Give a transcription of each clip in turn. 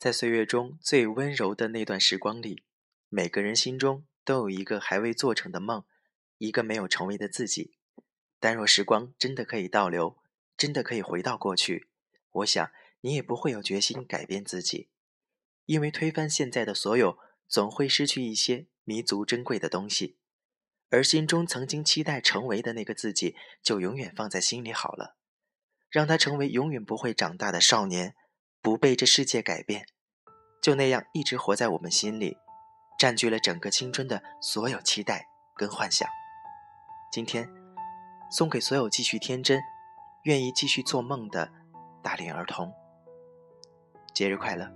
在岁月中最温柔的那段时光里，每个人心中都有一个还未做成的梦，一个没有成为的自己。但若时光真的可以倒流，真的可以回到过去，我想你也不会有决心改变自己，因为推翻现在的所有，总会失去一些弥足珍贵的东西，而心中曾经期待成为的那个自己，就永远放在心里好了，让他成为永远不会长大的少年。不被这世界改变，就那样一直活在我们心里，占据了整个青春的所有期待跟幻想。今天，送给所有继续天真、愿意继续做梦的大龄儿童，节日快乐！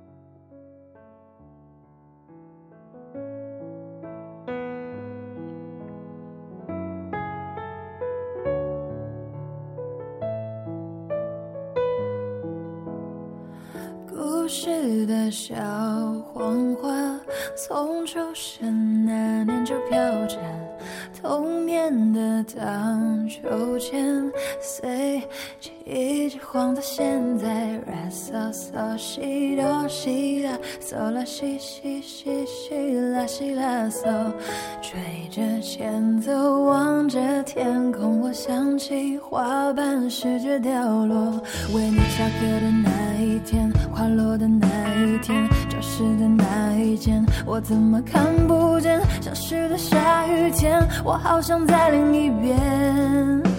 故事的小黄花，从出生那年就飘着童年的荡秋千，随一直晃到现在。啦嗦嗦西哆西啦，嗦啦西西西西啦西啦嗦，吹着前奏，望着天空，我想起花瓣试着掉落，为你下课的那一天。花落的那一天，教室的那一间，我怎么看不见？消失的下雨天，我好想再淋一遍。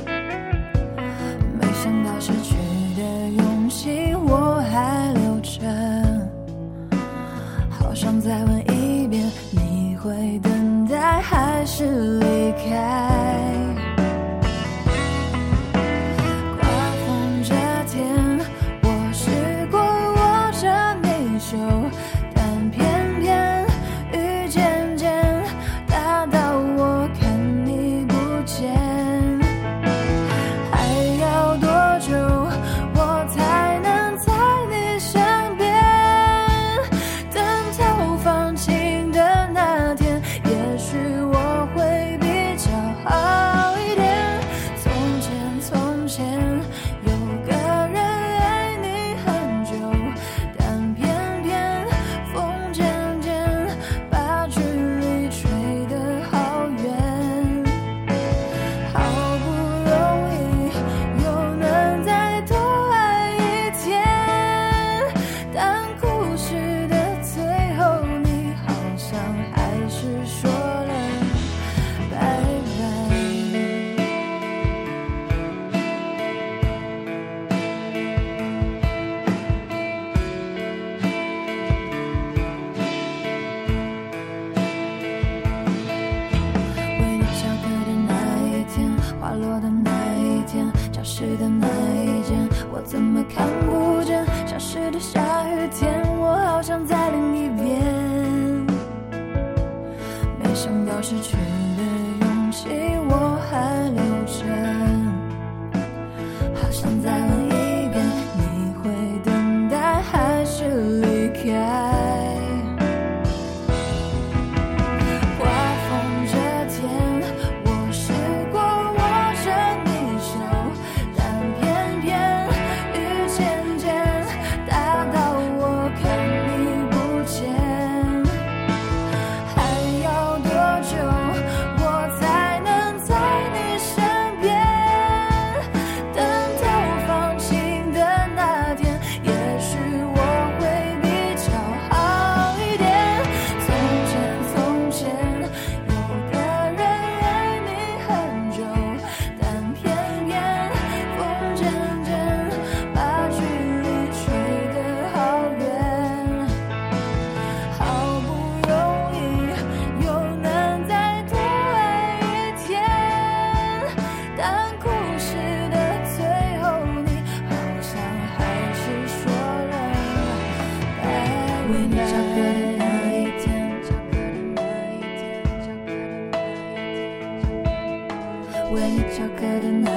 想再问一遍，你会等待还是离开？失为你唱歌的那一天，为你唱歌的那一天，为你唱歌的。